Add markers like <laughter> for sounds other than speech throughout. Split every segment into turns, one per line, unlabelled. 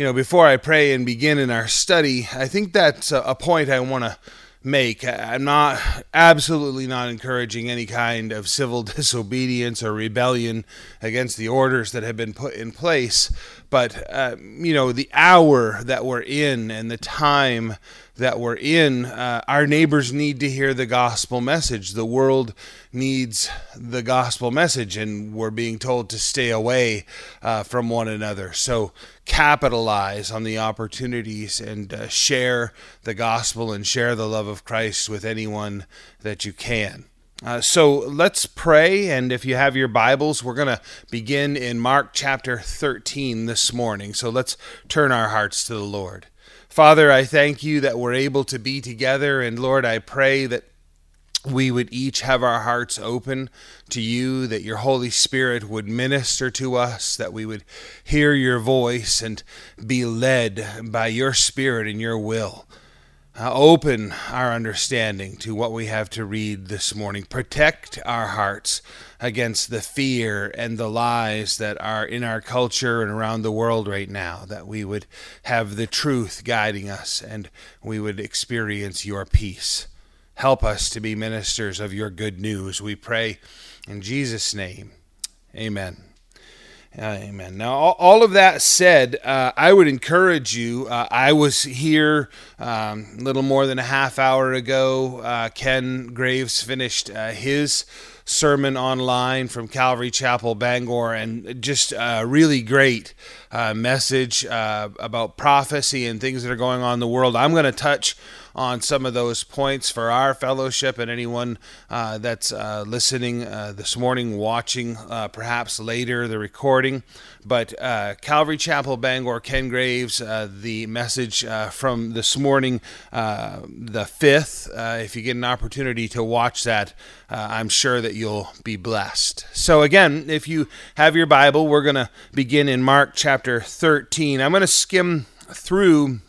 you know, before I pray and begin in our study, I think that's a point I want to make. I'm not absolutely not encouraging any kind of civil <laughs> disobedience or rebellion against the orders that have been put in place, but uh, you know the hour that we're in and the time that we're in, uh, our neighbors need to hear the gospel message. The world needs the gospel message, and we're being told to stay away uh, from one another. So capitalize on the opportunities and uh, share the gospel and share the love of Christ with anyone that you can. Uh, so let's pray. And if you have your Bibles, we're going to begin in Mark chapter 13 this morning. So let's turn our hearts to the Lord. Father, I thank you that we're able to be together. And Lord, I pray that we would each have our hearts open to you, that your Holy Spirit would minister to us, that we would hear your voice and be led by your Spirit and your will. Uh, open our understanding to what we have to read this morning. Protect our hearts against the fear and the lies that are in our culture and around the world right now, that we would have the truth guiding us and we would experience your peace. Help us to be ministers of your good news. We pray in Jesus' name. Amen. Amen. Now, all of that said, uh, I would encourage you. Uh, I was here um, a little more than a half hour ago. Uh, Ken Graves finished uh, his sermon online from Calvary Chapel, Bangor, and just a really great uh, message uh, about prophecy and things that are going on in the world. I'm going to touch on some of those points for our fellowship and anyone uh, that's uh, listening uh, this morning, watching uh, perhaps later the recording. But uh, Calvary Chapel Bangor, Ken Graves, the message from this morning, the 5th, if you get an opportunity to watch that, I'm sure that you'll be blessed. So, again, if you have your Bible, we're going to begin in Mark chapter 13. I'm going to skim through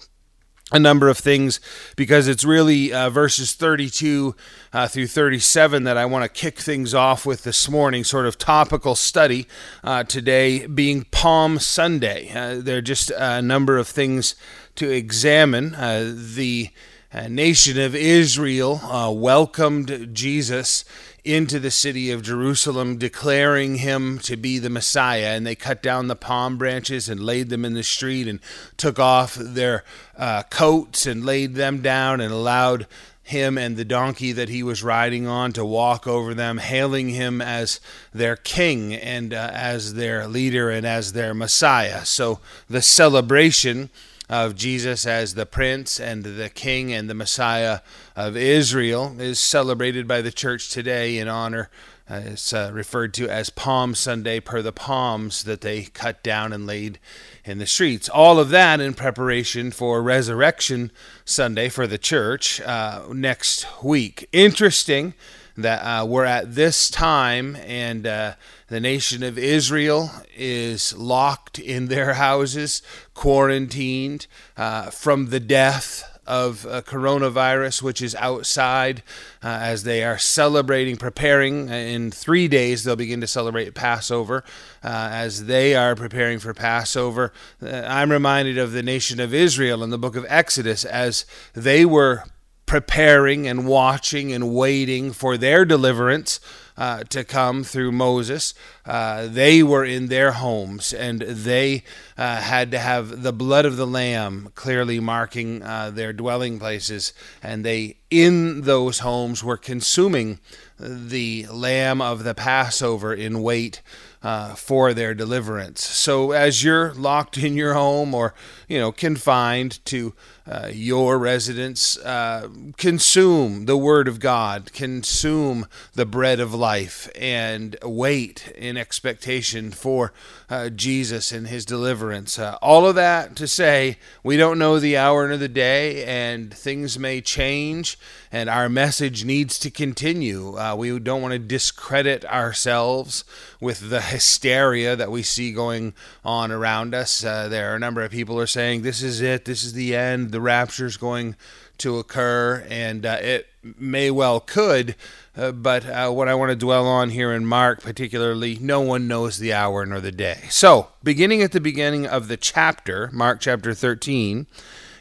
a number of things because it's really uh, verses 32 uh, through 37 that I want to kick things off with this morning, sort of topical study uh, today being Palm Sunday. Uh, there are just a number of things to examine. Uh, the uh, nation of Israel welcomed Jesus into the city of Jerusalem, declaring him to be the Messiah. And they cut down the palm branches and laid them in the street and took off their uh, coats and laid them down and allowed him and the donkey that he was riding on to walk over them, hailing him as their king and uh, as their leader and as their Messiah. So the celebration of Jesus as the Prince and the King and the Messiah of Israel is celebrated by the church today in honor. Uh, it's uh, referred to as Palm Sunday per the palms that they cut down and laid in the streets. All of that in preparation for Resurrection Sunday for the church uh, next week. Interesting that uh, we're at this time and uh, the nation of Israel is locked in their houses, quarantined uh, from the death of uh, coronavirus, which is outside, uh, as they are celebrating, preparing. Uh, in three days, they'll begin to celebrate Passover. Uh, as they are preparing for Passover, uh, I'm reminded of the nation of Israel in the book of Exodus as they were preparing and watching and waiting for their deliverance uh, to come through Moses. Uh, they were in their homes and they uh, had to have the blood of the Lamb clearly marking uh, their dwelling places. And they, in those homes, were consuming the lamb of the Passover in wait uh, for their deliverance. So as you're locked in your home or you know confined to uh, your residence, uh, consume the Word of God, consume the bread of life, and wait in expectation for uh, Jesus and His deliverance. Uh, all of that to say, we don't know the hour nor the day, and things may change, and our message needs to continue. Uh, we don't want to discredit ourselves with the hysteria that we see going on around us. Uh, there are a number of people are saying this is it, this is the end, the rapture is going to occur, and uh, it may well could. Uh, but uh, what I want to dwell on here in Mark, particularly, no one knows the hour nor the day. So, beginning at the beginning of the chapter, Mark chapter 13,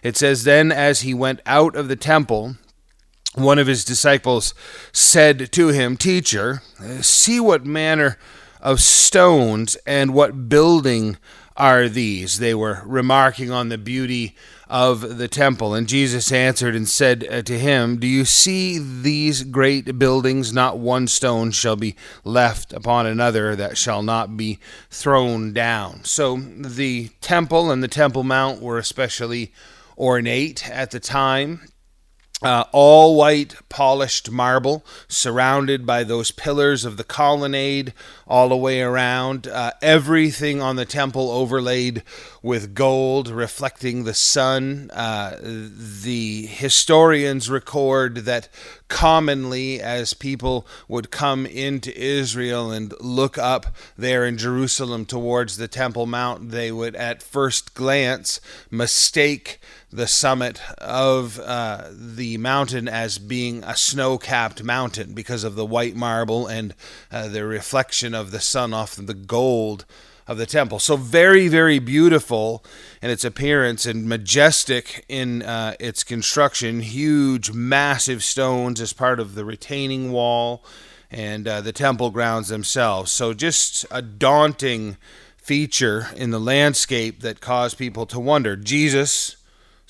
it says, Then as he went out of the temple, one of his disciples said to him, Teacher, see what manner of stones and what building are these? They were remarking on the beauty of the temple. And Jesus answered and said uh, to him, Do you see these great buildings? Not one stone shall be left upon another that shall not be thrown down. So the temple and the Temple Mount were especially ornate at the time. Uh, all white polished marble surrounded by those pillars of the colonnade all the way around. Uh, everything on the temple overlaid with gold, reflecting the sun. Uh, the historians record that commonly, as people would come into Israel and look up there in Jerusalem towards the Temple Mount, they would at first glance mistake the summit of uh, the mountain as being a snow capped mountain because of the white marble and uh, the reflection of the sun off the gold of the temple. So, very, very beautiful in its appearance and majestic in uh, its construction. Huge, massive stones as part of the retaining wall and uh, the temple grounds themselves. So, just a daunting feature in the landscape that caused people to wonder. Jesus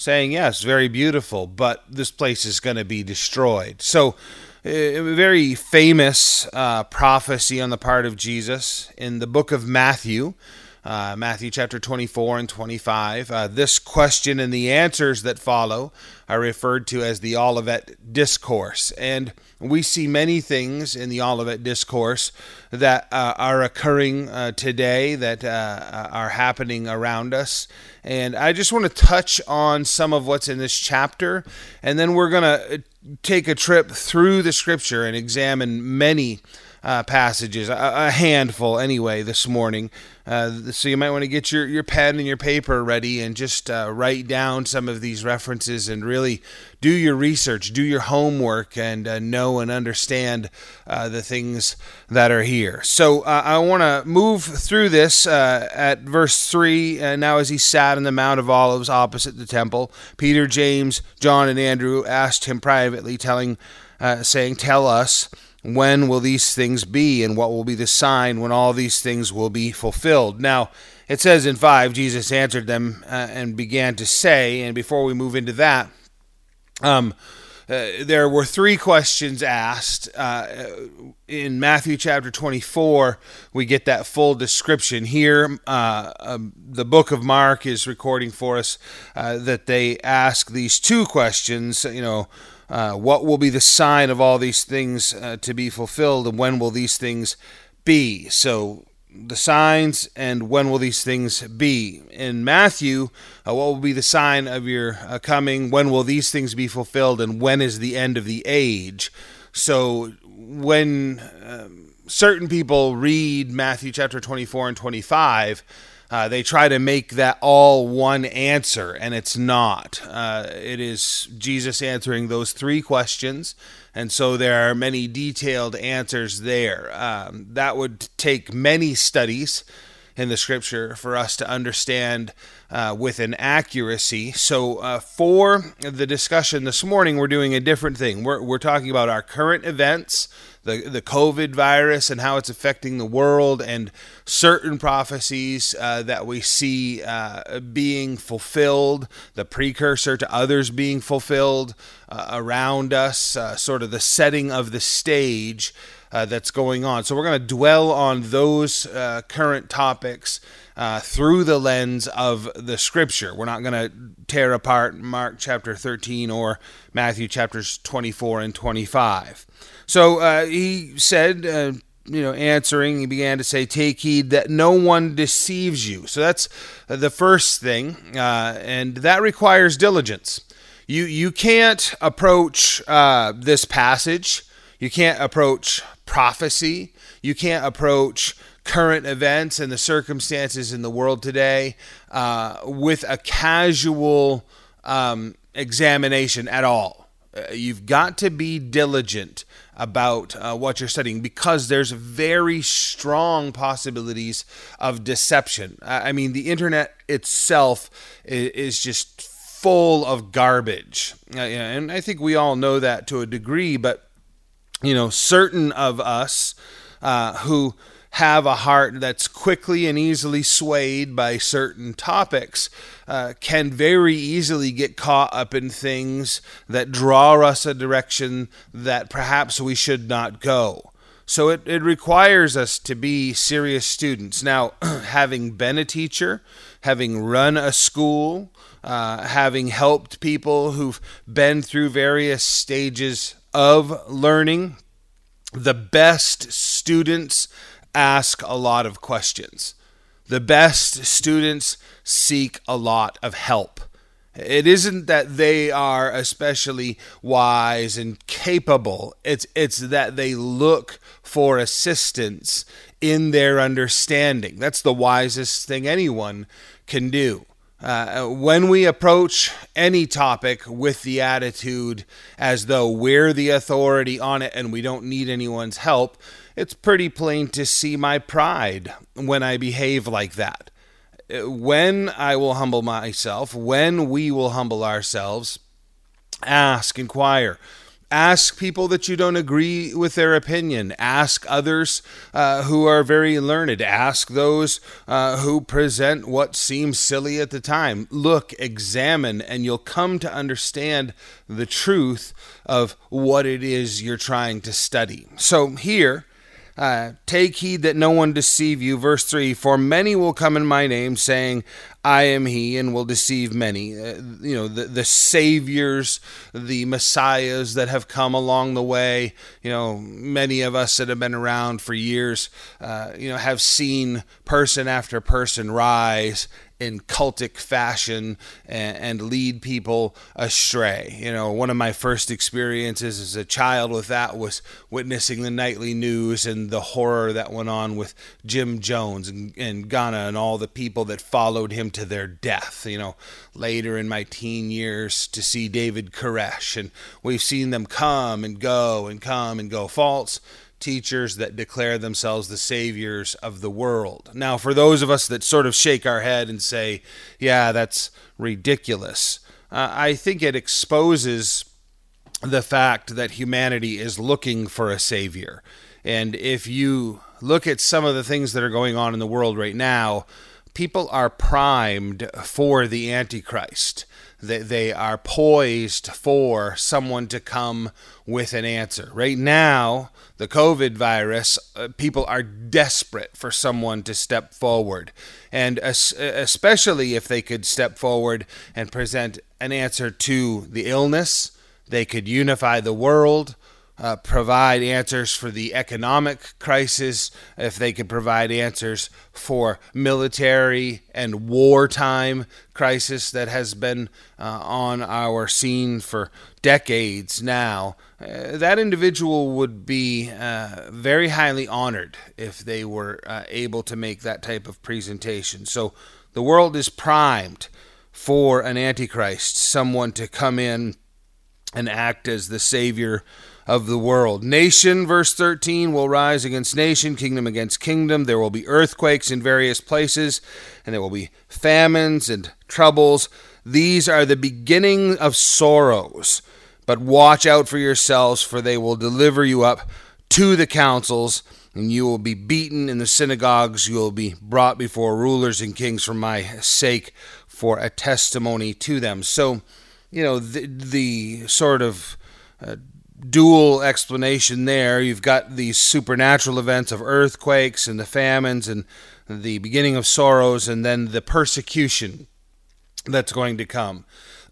saying, Yes, very beautiful, but this place is going to be destroyed. So, a very famous uh, prophecy on the part of Jesus in the book of Matthew. Uh, Matthew chapter 24 and 25. Uh, this question and the answers that follow are referred to as the Olivet Discourse. And we see many things in the Olivet Discourse that uh, are occurring uh, today, that uh, are happening around us. And I just want to touch on some of what's in this chapter, and then we're going to take a trip through the scripture and examine many uh, passages, a, a, handful anyway, this morning. Uh, so you might want to get your, your pen and your paper ready and just uh, write down some of these references and really do your research, do your homework, and uh, know and understand uh, the things that are here. So uh, I want to move through this at verse 3. now, as he sat in the Mount of Olives opposite the temple, Peter, James, John, and Andrew asked him privately, telling, saying, Tell us when will these things be, and what will be the sign when all these things will be fulfilled? Now, it says in 5, Jesus answered them uh, and began to say, and before we move into that, um, uh, there were three questions asked. Uh, in Matthew chapter 24, we get that full description. Here, uh, um, the book of Mark is recording for us uh, that they ask these two questions, you know, uh, what will be the sign of all these things uh, to be fulfilled, and when will these things be? So, the signs and when will these things be? In Matthew, uh, what will be the sign of your uh, coming? When will these things be fulfilled? And when is the end of the age? So, when um, certain people read Matthew chapter 24 and 25, uh, they try to make that all one answer, and it's not. Uh, it is Jesus answering those three questions, and so there are many detailed answers there. Um, that would take many studies in the scripture for us to understand uh, with an accuracy. So, uh, for the discussion this morning, we're doing a different thing. We're, we're talking about our current events the the COVID virus and how it's affecting the world, and certain prophecies uh, that we see uh, being fulfilled, the precursor to others being fulfilled uh, around us, uh, sort of the setting of the stage. Uh, that's going on. So, we're going to dwell on those uh, current topics through the lens of the scripture. We're not going to tear apart Mark chapter 13 or Matthew chapters 24 and 25. So uh, he said, uh, you know, answering, he began to say, Take heed that no one deceives you. So that's the first thing, uh, and that requires diligence. You, you can't approach uh, this passage, you can't approach prophecy, you can't approach current events and the circumstances in the world today uh, with a casual um, examination at all. Uh, you've got to be diligent about uh, what you're studying because there's very strong possibilities of deception. I mean, the internet itself is just full of garbage. Uh, and I think we all know that to a degree, but, you know, certain of us uh, who have a heart that's quickly and easily swayed by certain topics uh, can very easily get caught up in things that draw us a direction that perhaps we should not go. So it, it requires us to be serious students. Now, <clears throat> having been a teacher, having run a school, uh, having helped people who've been through various stages of learning, the best students ask a lot of questions. The best students seek a lot of help. It isn't that they are especially wise and capable. It's it's that they look for assistance in their understanding. That's the wisest thing anyone can do. Uh, when we approach any topic with the attitude as though we're the authority on it and we don't need anyone's help, it's pretty plain to see my pride when I behave like that. When I will humble myself, when we will humble ourselves, ask, inquire, Ask people that you don't agree with their opinion. Ask others uh, who are very learned. Ask those uh, who present what seems silly at the time. Look, examine, and you'll come to understand the truth of what it is you're trying to study. So, here, uh, take heed that no one deceive you. Verse 3 For many will come in my name, saying, I am he, and will deceive many. Uh, you know, the, the saviors, the messiahs that have come along the way. You know, many of us that have been around for years, uh, you know, have seen person after person rise in cultic fashion and, and, lead people astray. You know, one of my first experiences as a child with that was witnessing the nightly news and the horror that went on with Jim Jones and, and Guyana and all the people that followed him to their death. You know, later in my teen years to see David Koresh, and we've seen them come and go and come and go. False teachers that declare themselves the saviors of the world. Now, for those of us that sort of shake our head and say, yeah, that's ridiculous, uh, I think it exposes the fact that humanity is looking for a savior. And if you look at some of the things that are going on in the world right now, people are primed for the Antichrist they, they are poised for someone to come with an answer. Right now, the COVID virus, uh, people are desperate for someone to step forward. And especially if they could step forward and present an answer to the illness, they could unify the world uh, provide answers for the economic crisis, if they could provide answers for military and wartime crisis that has been uh, on our scene for decades now, uh, that individual would be uh, very highly honored if they were uh, able to make that type of presentation. So the world is primed for an antichrist, someone to come in and act as the savior of the world. Nation, verse 13, will rise against nation, kingdom against kingdom. There will be earthquakes in various places, and there will be famines and troubles. These are the beginning of sorrows. But watch out for yourselves, for they will deliver you up to the councils, and you will be beaten in the synagogues. You will be brought before rulers and kings for my sake, for a testimony to them. So, you know, the, the sort of uh, dual explanation there. You've got these supernatural events of earthquakes and the famines and the beginning of sorrows, and then the persecution that's going to come.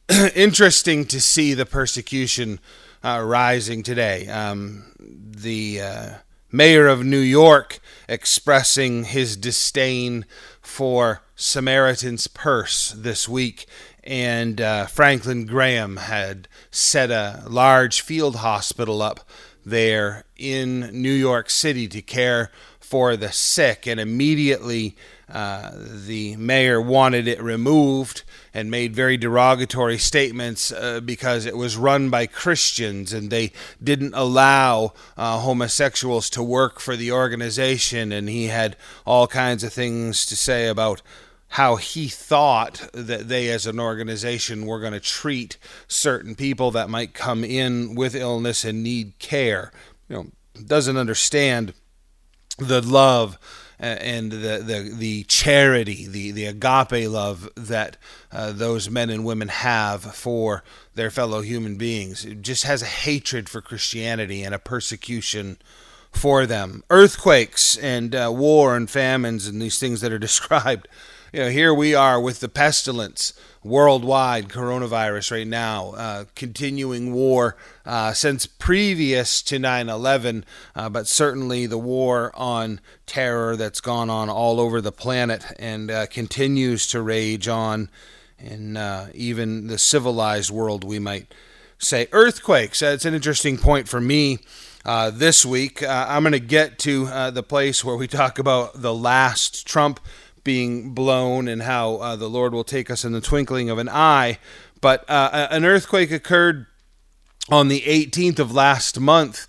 <clears throat> Interesting to see the persecution uh, rising today. Um, the uh, mayor of New York expressing his disdain for Samaritan's Purse this week and uh, Franklin Graham had set a large field hospital up there in New York City to care for the sick, and immediately uh, the mayor wanted it removed and made very derogatory statements uh, because it was run by Christians and they didn't allow uh, homosexuals to work for the organization. And he had all kinds of things to say about how he thought that they as an organization were going to treat certain people that might come in with illness and need care. You know, doesn't understand the love and the, the, the charity, the, the agape love that uh, those men and women have for their fellow human beings. It just has a hatred for Christianity and a persecution for them. Earthquakes and uh, war and famines and these things that are <laughs> described you know, here we are with the pestilence, worldwide coronavirus right now, uh, continuing war uh, since previous to 9 11, uh, but certainly the war on terror that's gone on all over the planet and uh, continues to rage on in uh, even the civilized world, we might say. Earthquakes, that's an interesting point for me. Uh, this week, I'm going to get to the place where we talk about the last Trump being blown and how uh, the Lord will take us in the twinkling of an eye. But uh, an earthquake occurred on the 18th of last month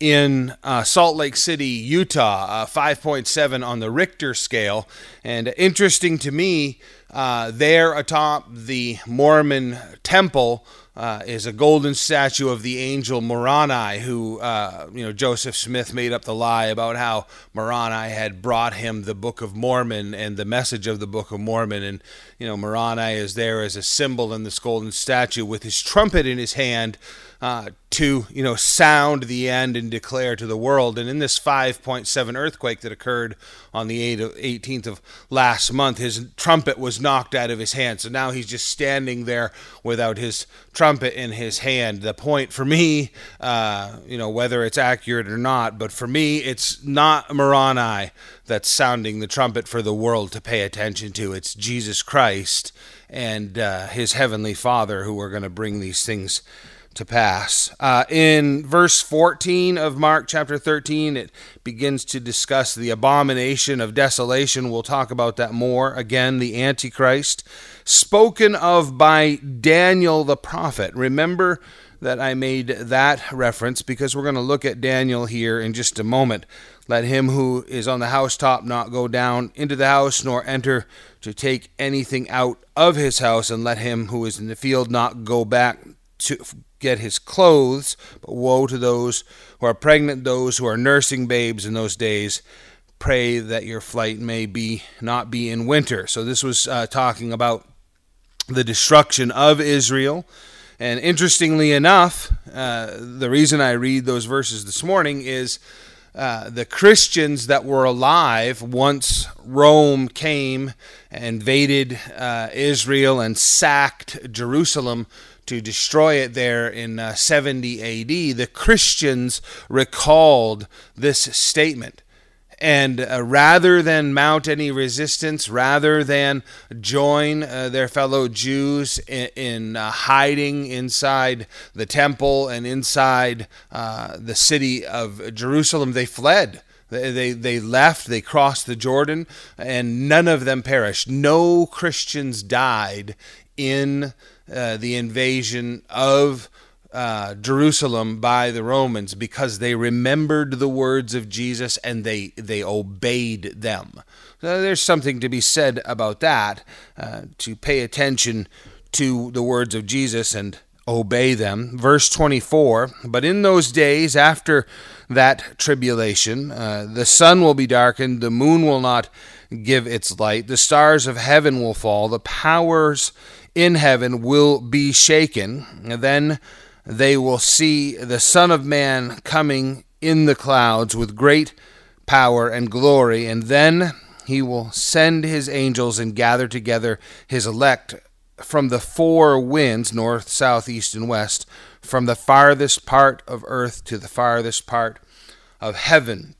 in uh, Salt Lake City, Utah, uh, 5.7 on the Richter scale. And interesting to me, uh, there atop the Mormon temple uh, is a golden statue of the angel Moroni, who, uh, you know, Joseph Smith made up the lie about how Moroni had brought him the Book of Mormon and the message of the Book of Mormon. And, you know, Moroni is there as a symbol in this golden statue with his trumpet in his hand uh, to you know sound the end and declare to the world. And in this 5.7 earthquake that occurred on the 18th of last month, his trumpet was knocked out of his hand. So now he's just standing there without his trumpet in his hand. The point for me, uh, you know, whether it's accurate or not, but for me, it's not Moroni that's sounding the trumpet for the world to pay attention to. It's Jesus Christ and uh, his heavenly Father who are going to bring these things to pass. Uh, in verse 14 of Mark chapter 13, it begins to discuss the abomination of desolation. We'll talk about that more. Again, the Antichrist, spoken of by Daniel the prophet. Remember that I made that reference because we're going to look at Daniel here in just a moment. Let him who is on the housetop not go down into the house, nor enter to take anything out of his house, and let him who is in the field not go back to get his clothes, but woe to those who are pregnant, those who are nursing babes in those days. Pray that your flight may be not be in winter. So this was uh, talking about the destruction of Israel. And interestingly enough, uh, the reason I read those verses this morning is uh, the Christians that were alive once Rome came, invaded uh, Israel, and sacked Jerusalem to destroy it there in uh, 70 AD, the Christians recalled this statement. And uh, rather than mount any resistance, rather than join uh, their fellow Jews in, in uh, hiding inside the temple and inside uh, the city of Jerusalem, they fled. They, they, left, they crossed the Jordan, and none of them perished. No Christians died in uh, the invasion of uh, Jerusalem by the Romans because they remembered the words of Jesus and they they obeyed them. So there's something to be said about that. Uh, to pay attention to the words of Jesus and obey them. Verse 24. But in those days after that tribulation, uh, the sun will be darkened, the moon will not give its light, the stars of heaven will fall, the powers in heaven will be shaken. And then they will see the Son of Man coming in the clouds with great power and glory. And then he will send his angels and gather together his elect from the four winds north, south, east, and west, from the farthest part of earth to the farthest part of heaven.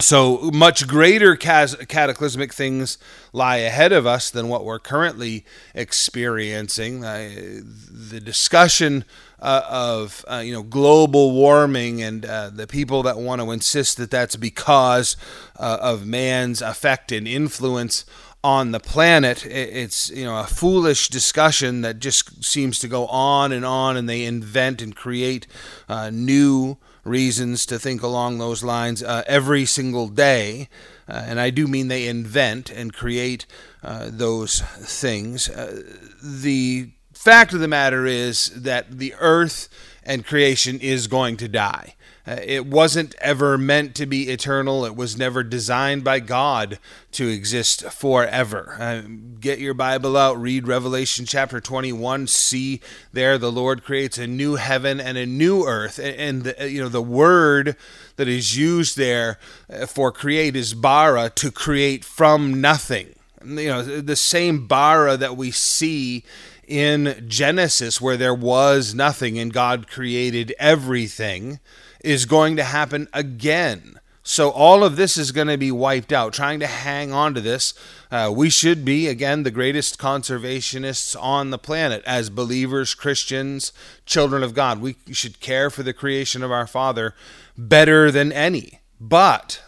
So much greater cataclysmic things lie ahead of us than what we're currently experiencing. Uh, the discussion uh, of uh, you know global warming and the people that want to insist that that's because of man's effect and influence on the planet. It's you know a foolish discussion that just seems to go on and on, and they invent and create uh, new reasons to think along those lines uh, every single day. Uh, and I do mean they invent and create uh, those things. Uh, the fact of the matter is that the earth and creation is going to die. Uh, it wasn't ever meant to be eternal. It was never designed by God to exist forever. Uh, get your Bible out, read Revelation chapter 21. See there the Lord creates a new heaven and a new earth. And, the, uh, you know the word that is used there uh, for create is bara, to create from nothing. You know the same bara that we see in Genesis, where there was nothing and God created everything is going to happen again. So all of this is going to be wiped out. Trying to hang on to this, uh, we should be again the greatest conservationists on the planet as believers, Christians, children of God. We should care for the creation of our Father better than any. But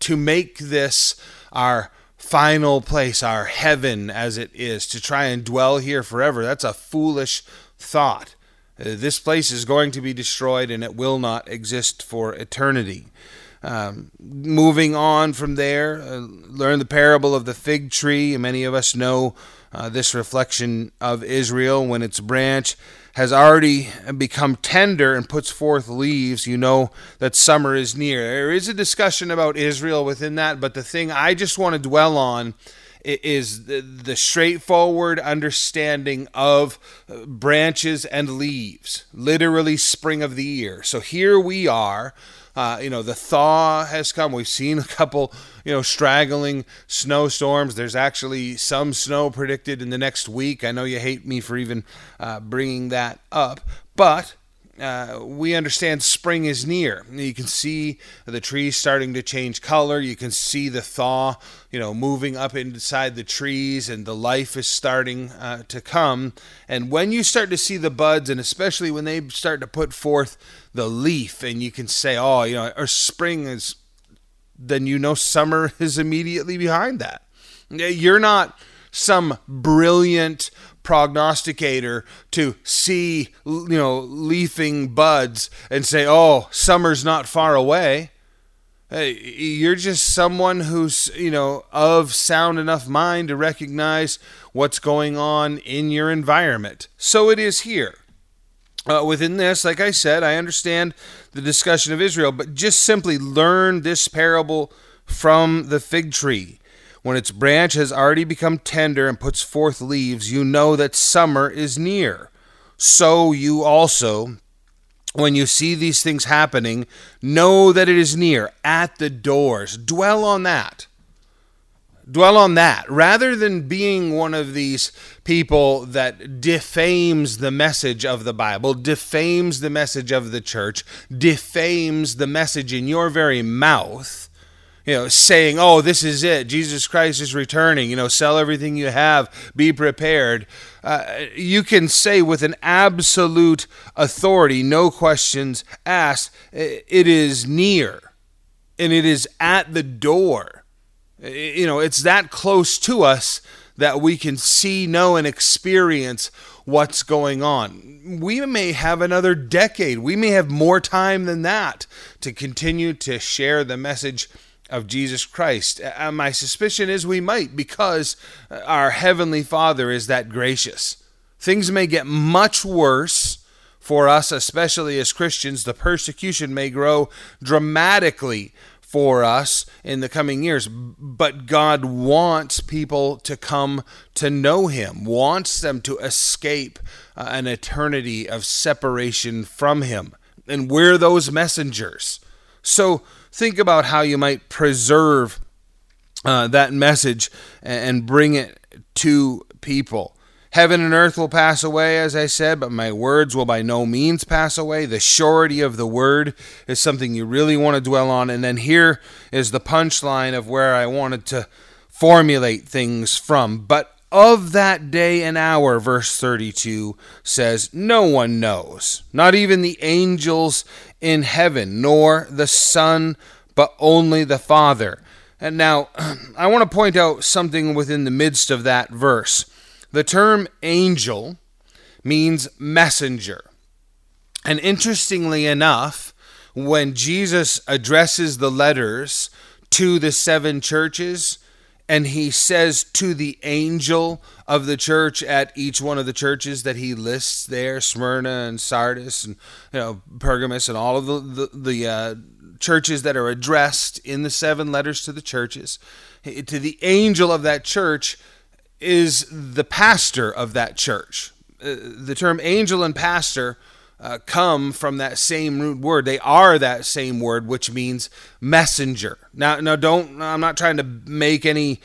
to make this our final place, our heaven as it is, to try and dwell here forever, that's a foolish thought. Uh, this place is going to be destroyed and it will not exist for eternity. Um, moving on from there, uh, learn the parable of the fig tree. Many of us know uh, this reflection of Israel when its branch has already become tender and puts forth leaves. You know that summer is near. There is a discussion about Israel within that, but the thing I just want to dwell on is the, straightforward understanding of uh, branches and leaves, literally spring of the year. So here we are. Uh, you know, the thaw has come. We've seen a couple, you know, straggling snowstorms. There's actually some snow predicted in the next week. I know you hate me for even uh, bringing that up, but uh, we understand spring is near. You can see the trees starting to change color. You can see the thaw, you know, moving up inside the trees, and the life is starting uh, to come. And when you start to see the buds, and especially when they start to put forth the leaf, and you can say, "Oh, you know," or spring is, then you know summer <laughs> is immediately behind that. You're not some brilliant prognosticator to see you know leafing buds and say oh summer's not far away. Hey, you're just someone who's you know of sound enough mind to recognize what's going on in your environment. So it is here. Uh, within this like i said i understand the discussion of israel but just simply learn this parable from the fig tree when its branch has already become tender and puts forth leaves, you know that summer is near. So you also, when you see these things happening, know that it is near, at the doors. Dwell on that. Dwell on that rather than being one of these people that defames the message of the Bible, defames the message of the church, defames the message in your very mouth you know, saying, "Oh, this is it. Jesus Christ is returning. You know, sell everything you have. Be prepared." Uh, you can say with an absolute authority, no questions asked, it is near, and it is at the door. You know, it's that close to us that we can see, know, and experience what's going on. We may have another decade. We may have more time than that to continue to share the message of Jesus Christ. And my suspicion is we might because uh, our Heavenly Father is that gracious. Things may get much worse for us, especially as Christians. The persecution may grow dramatically for us in the coming years. But God wants people to come to know Him, wants them to escape uh, an eternity of separation from Him. And we're those messengers. So, think about how you might preserve uh, that message and bring it to people. Heaven and earth will pass away, as I said, but my words will by no means pass away. The surety of the word is something you really want to dwell on. And then here is the punchline of where I wanted to formulate things from. But of that day and hour, verse 32 says, No one knows, not even the angels in heaven, nor the Son, but only the Father. And now, <clears throat> I want to point out something within the midst of that verse. The term angel means messenger. And interestingly enough, when Jesus addresses the letters to the seven churches, and he says to the angel of the church at each one of the churches that he lists there smyrna and sardis and you know pergamus and all of the the, the uh, churches that are addressed in the seven letters to the churches. To the angel of that church is the pastor of that church. Uh, the term angel and pastor uh, come from that same root word. They are that same word, which means messenger. Now, now, don't. I'm not trying to make any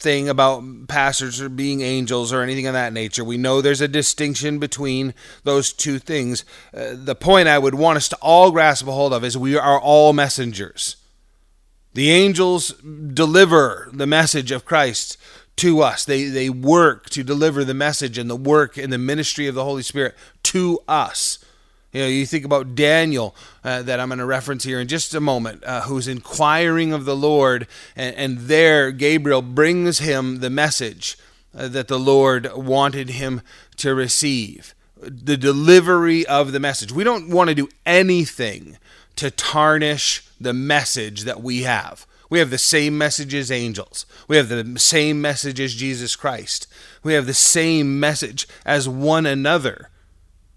thing about pastors or being angels or anything of that nature. We know there's a distinction between those two things. Uh, the point I would want us to all grasp a hold of is we are all messengers. The angels deliver the message of Christ to us. They they work to deliver the message and the work and the ministry of the Holy Spirit to us. You know, you think about Daniel, uh, that I'm going to reference here in just a moment, uh, who's inquiring of the Lord, and, and, there Gabriel brings him the message uh, that the Lord wanted him to receive. The delivery of the message. We don't want to do anything to tarnish the message that we have. We have the same message as angels. We have the same message as Jesus Christ. We have the same message as one another.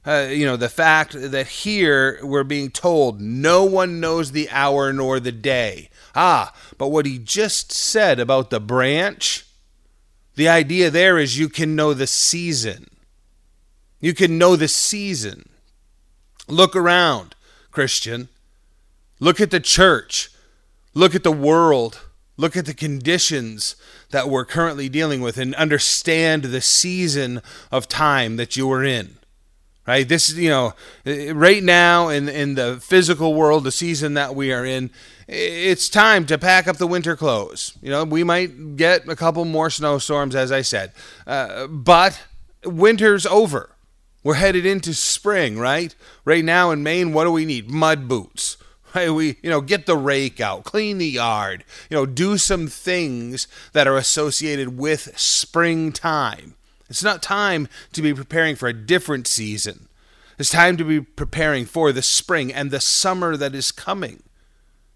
Uh, you know, the fact that here we're being told no one knows the hour nor the day. Ah, but what he just said about the branch, the idea there is you can know the season. You can know the season. Look around, Christian. Look at the church. Look at the world. Look at the conditions that we're currently dealing with and understand the season of time that you are in right? This is, you know, right now in in the physical world, the season that we are in, it's time to pack up the winter clothes. You know, we might get a couple more snowstorms, as I said, uh, but winter's over. We're headed into spring, right? Right now in Maine, what do we need? Mud boots. <laughs> Right? We, you know, get the rake out, clean the yard, you know, do some things that are associated with springtime. It's not time to be preparing for a different season. It's time to be preparing for the spring and the summer that is coming.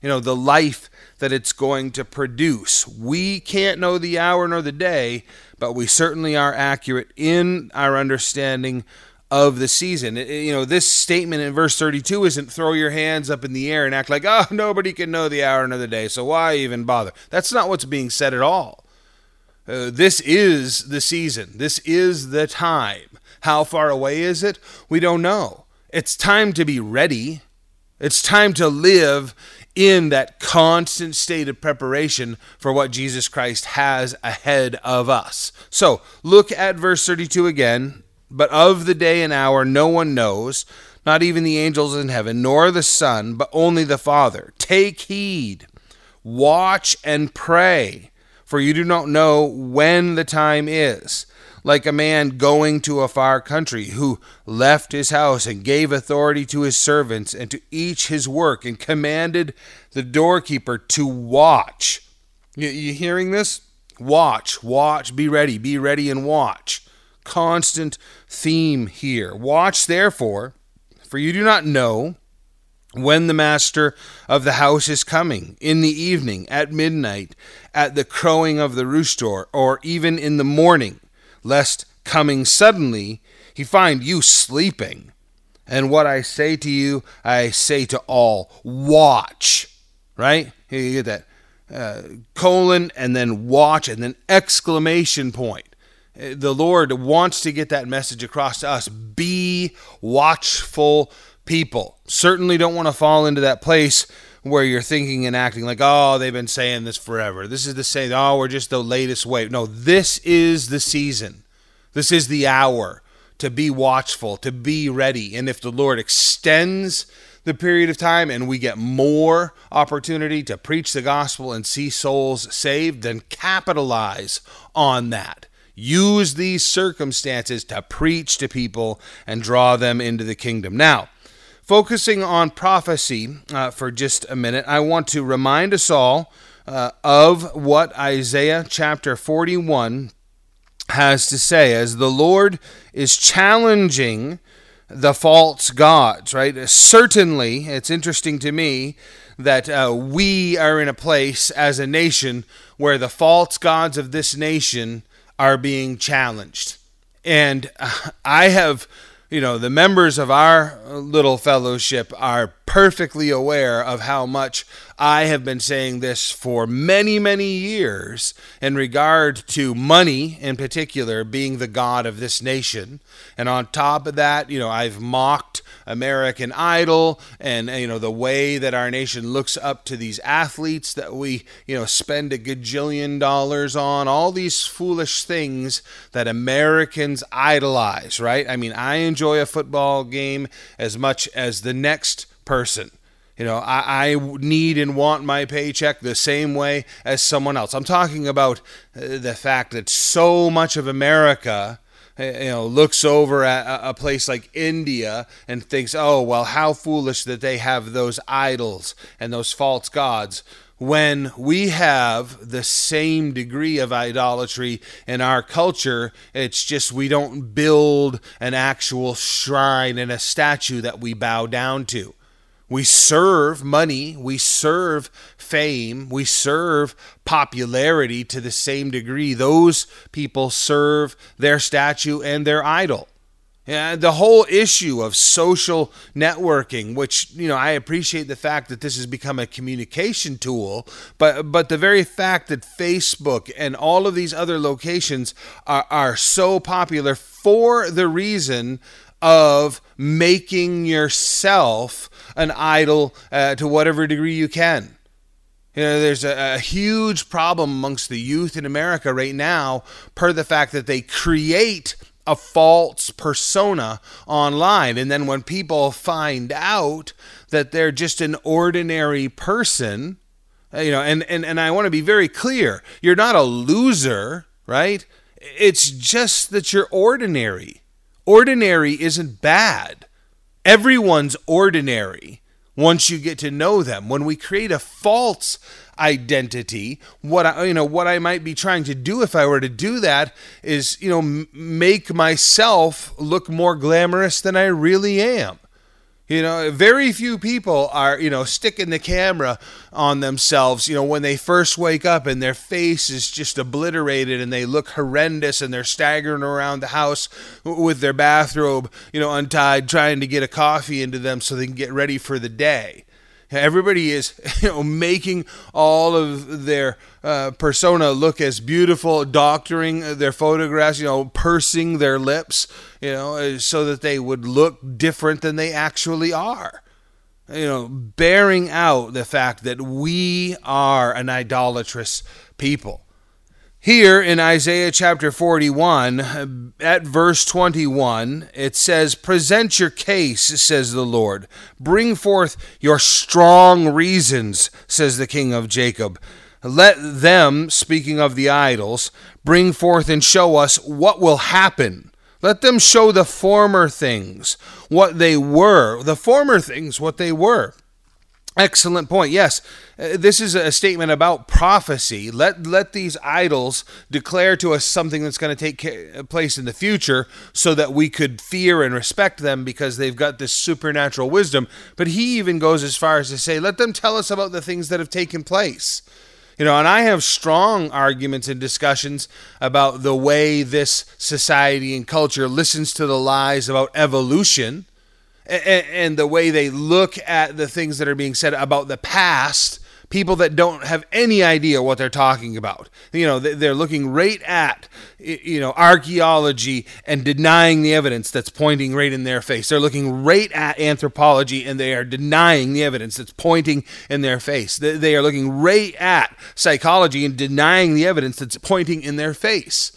You know, the life that it's going to produce. We can't know the hour nor the day, but we certainly are accurate in our understanding of the season. you know, this statement in verse 32 isn't throw your hands up in the air and act like, oh, nobody can know the hour nor the day, so why even bother? That's not what's being said at all. Uh, this is the season. This is the time. How far away is it? We don't know. It's time to be ready. It's time to live in that constant state of preparation for what Jesus Christ has ahead of us. So look at verse 32 again. But of the day and hour no one knows, not even the angels in heaven, nor the Son, but only the Father. Take heed, watch and pray for you do not know when the time is. Like a man going to a far country, who left his house and gave authority to his servants and to each his work, and commanded the doorkeeper to watch. You, hearing this? Watch, watch, be ready, be ready and watch. Constant theme here. Watch, therefore, for you do not know when the master of the house is coming, in the evening, at midnight, at the crowing of the rooster, or even in the morning, lest coming suddenly he find you sleeping. And what I say to you, I say to all watch. Right? Here you get that. Uh, colon and then watch and then exclamation point. Uh, the Lord wants to get that message across to us. Be watchful people. Certainly don't want to fall into that place where you're thinking and acting like, oh, they've been saying this forever. This is the same, oh, we're just the latest wave. No, this is the season. This is the hour to be watchful, to be ready. And if the Lord extends the period of time and we get more opportunity to preach the gospel and see souls saved, then capitalize on that. Use these circumstances to preach to people and draw them into the kingdom. Now, focusing on prophecy uh, for just a minute, I want to remind us all uh, of what Isaiah chapter 41 has to say as the Lord is challenging the false gods, right? Certainly, it's interesting to me that uh, we are in a place as a nation where the false gods of this nation are being challenged. And I have, you know, the members of our little fellowship are perfectly aware of how much I have been saying this for many, many years in regard to money in particular being the God of this nation. And on top of that, you know, I've mocked American Idol and you know the way that our nation looks up to these athletes that we you know spend a gajillion dollars on all these foolish things that Americans idolize right I mean I enjoy a football game as much as the next person you know, I, I, need and want my paycheck the same way as someone else. I'm talking about uh, the fact that so much of America Eh, you know, looks over at a place like India and thinks, oh, well, how foolish that they have those idols and those false gods. When we have the same degree of idolatry in our culture, it's just we don't build an actual shrine and a statue that we bow down to. We serve money, we serve fame, we serve popularity to the same degree. Those people serve their statue and their idol. Yeah, the whole issue of social networking, which you know, I appreciate the fact that this has become a communication tool, but but the very fact that Facebook and all of these other locations are, are so popular for the reason of making yourself an idol uh, to whatever degree you can. You know, there's a, a, huge problem amongst the youth in America right now, per the fact that they create a false persona online. And then when people find out that they're just an ordinary person, uh, you know, and, and, and I want to be very clear you're not a loser, right? It's just that you're ordinary. Ordinary isn't bad. Everyone's ordinary once you get to know them. When we create a false identity, what I you know what I might be trying to do if I were to do that is you know m- make myself look more glamorous than I really am. You know, very few people are, you know, sticking the camera on themselves, you know, when they first wake up and their face is just obliterated and they look horrendous and they're staggering around the house with their bathrobe, you know, untied, trying to get a coffee into them so they can get ready for the day. Everybody is, <laughs> you know, making all of their uh, persona look as beautiful, doctoring their photographs, you know, pursing their lips, you know, uh, so that they would look different than they actually are. You know, bearing out the fact that we are an idolatrous people. Here in Isaiah chapter 41, at verse 21, it says, Present your case, says the Lord. Bring forth your strong reasons, says the King of Jacob. Let them, speaking of the idols, bring forth and show us what will happen. Let them show the former things, what they were, the former things, what they were. Excellent point. Yes, uh, this is a statement about prophecy. Let let these idols declare to us something that's going to take place in the future, so that we could fear and respect them because they've got this supernatural wisdom. But he even goes as far as to say, "Let them tell us about the things that have taken place." You know, and I have strong arguments and discussions about the way this society and culture listens to the lies about evolution and, the way they look at the things that are being said about the past people that don't have any idea what they're talking about. You know, they're looking right at, you know, archaeology and denying the evidence that's pointing right in their face. They're looking right at anthropology and they are denying the evidence that's pointing in their face. They are looking right at psychology and denying the evidence that's pointing in their face.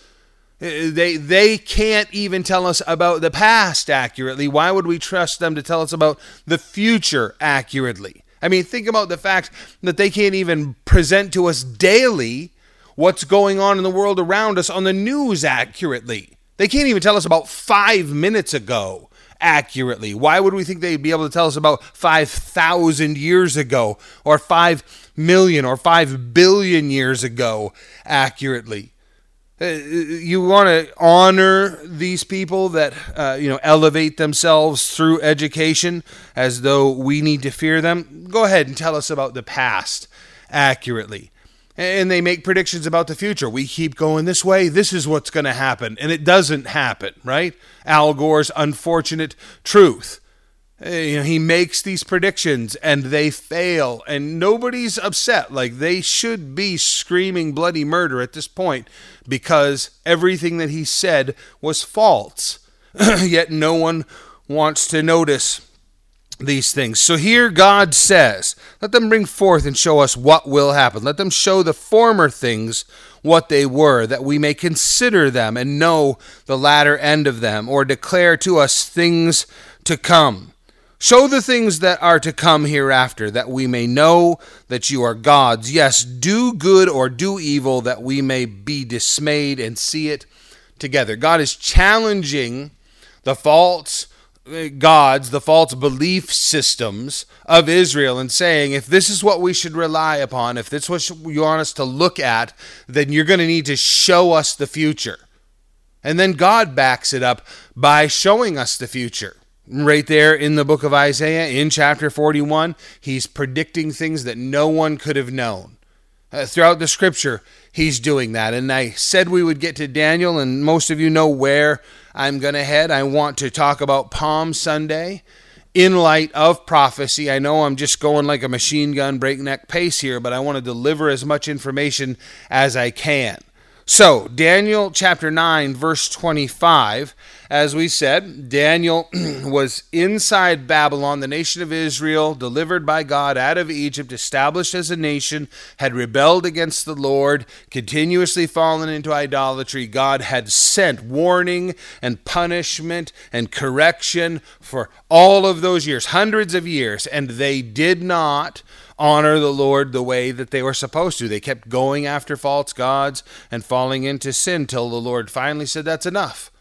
Uh, they they can't even tell us about the past accurately. Why would we trust them to tell us about the future accurately? I mean, think about the fact that they can't even present to us daily what's going on in the world around us on the news accurately. They can't even tell us about 5 minutes ago accurately. Why would we think they'd be able to tell us about 5,000 years ago or 5 million or 5 billion years ago accurately? Uh, you want to honor these people that uh, you know elevate themselves through education as though we need to fear them? Go ahead and tell us about the past accurately. And they make predictions about the future. We keep going this way. This is what's going to happen. And it doesn't happen right? Al gore's unfortunate truth Eh, he makes these predictions and they fail and nobody's upset. Like they should be screaming bloody murder at this point because everything that he said was false. <clears throat> Yet no one wants to notice these things. So here god says let them bring forth and show us what will happen. Let them show the former things what they were that we may consider them and know the latter end of them or declare to us things to come Show the things that are to come hereafter, that we may know that you are gods. Yes, do good or do evil, that we may be dismayed and see it together. God is challenging the false uh, gods, the false belief systems of Israel, and saying, if this is what we should rely upon, if this is what you want us to look at, then you're going to need to show us the future. And then God backs it up by showing us the future right there in the book of Isaiah, in chapter 41, he's predicting things that no one could have known. Uh, throughout the scripture, he's doing that. And I said we would get to Daniel, and most of you know where I'm going to head. I want to talk about Palm Sunday in light of prophecy. I know I'm just going like a machine gun breakneck pace here, but I want to deliver as much information as I can. So, Daniel chapter 9, verse 25, as we said, Daniel <clears throat> was inside Babylon, the nation of Israel, delivered by God out of Egypt, established as a nation, had rebelled against the Lord, continuously fallen into idolatry. God had sent warning and punishment and correction for all of those years, hundreds of years, and they did not honor the Lord the way that they were supposed to. They kept going after false gods and falling into sin till the Lord finally said, That's enough.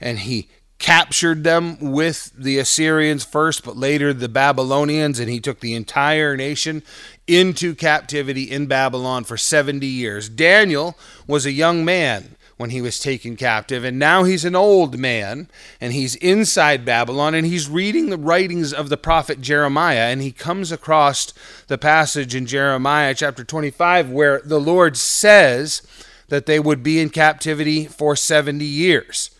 And he captured them with the Assyrians first, but later the Babylonians, and he took the entire nation into captivity in Babylon for 70 years. Daniel was a young man when he was taken captive. And now he's an old man and he's inside Babylon and he's reading the writings of the prophet Jeremiah. And he comes across the passage in Jeremiah chapter 25 where the Lord says that they would be in captivity for 70 years.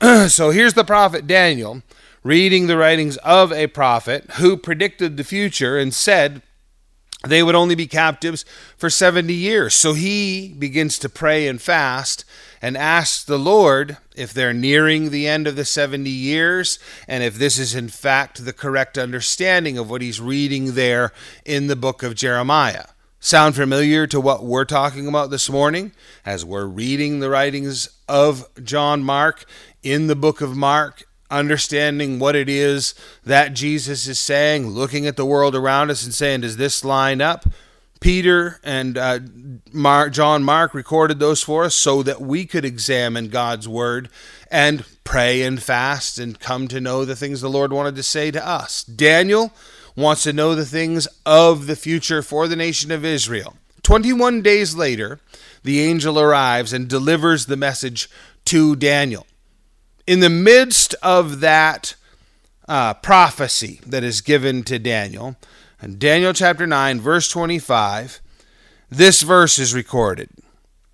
<clears throat> so here's the prophet Daniel reading the writings of a prophet who predicted the future and said, they would only be captives for 70 years. So he begins to pray and fast and ask the Lord if they're nearing the end of the 70 years and if this is in fact the correct understanding of what he's reading there in the book of Jeremiah. Sound familiar to what we're talking about this morning as we're reading the writings of John Mark in the book of Mark understanding what it is that Jesus is saying, looking at the world around us and saying, does this line up? Peter and uh, Mark, John Mark recorded those for us so that we could examine God's word and pray and fast and come to know the things the Lord wanted to say to us. Daniel wants to know the things of the future for the nation of Israel. 21 days later, the angel arrives and delivers the message to Daniel in the midst of that uh, prophecy that is given to Daniel, in Daniel chapter 9, verse 25, this verse is recorded.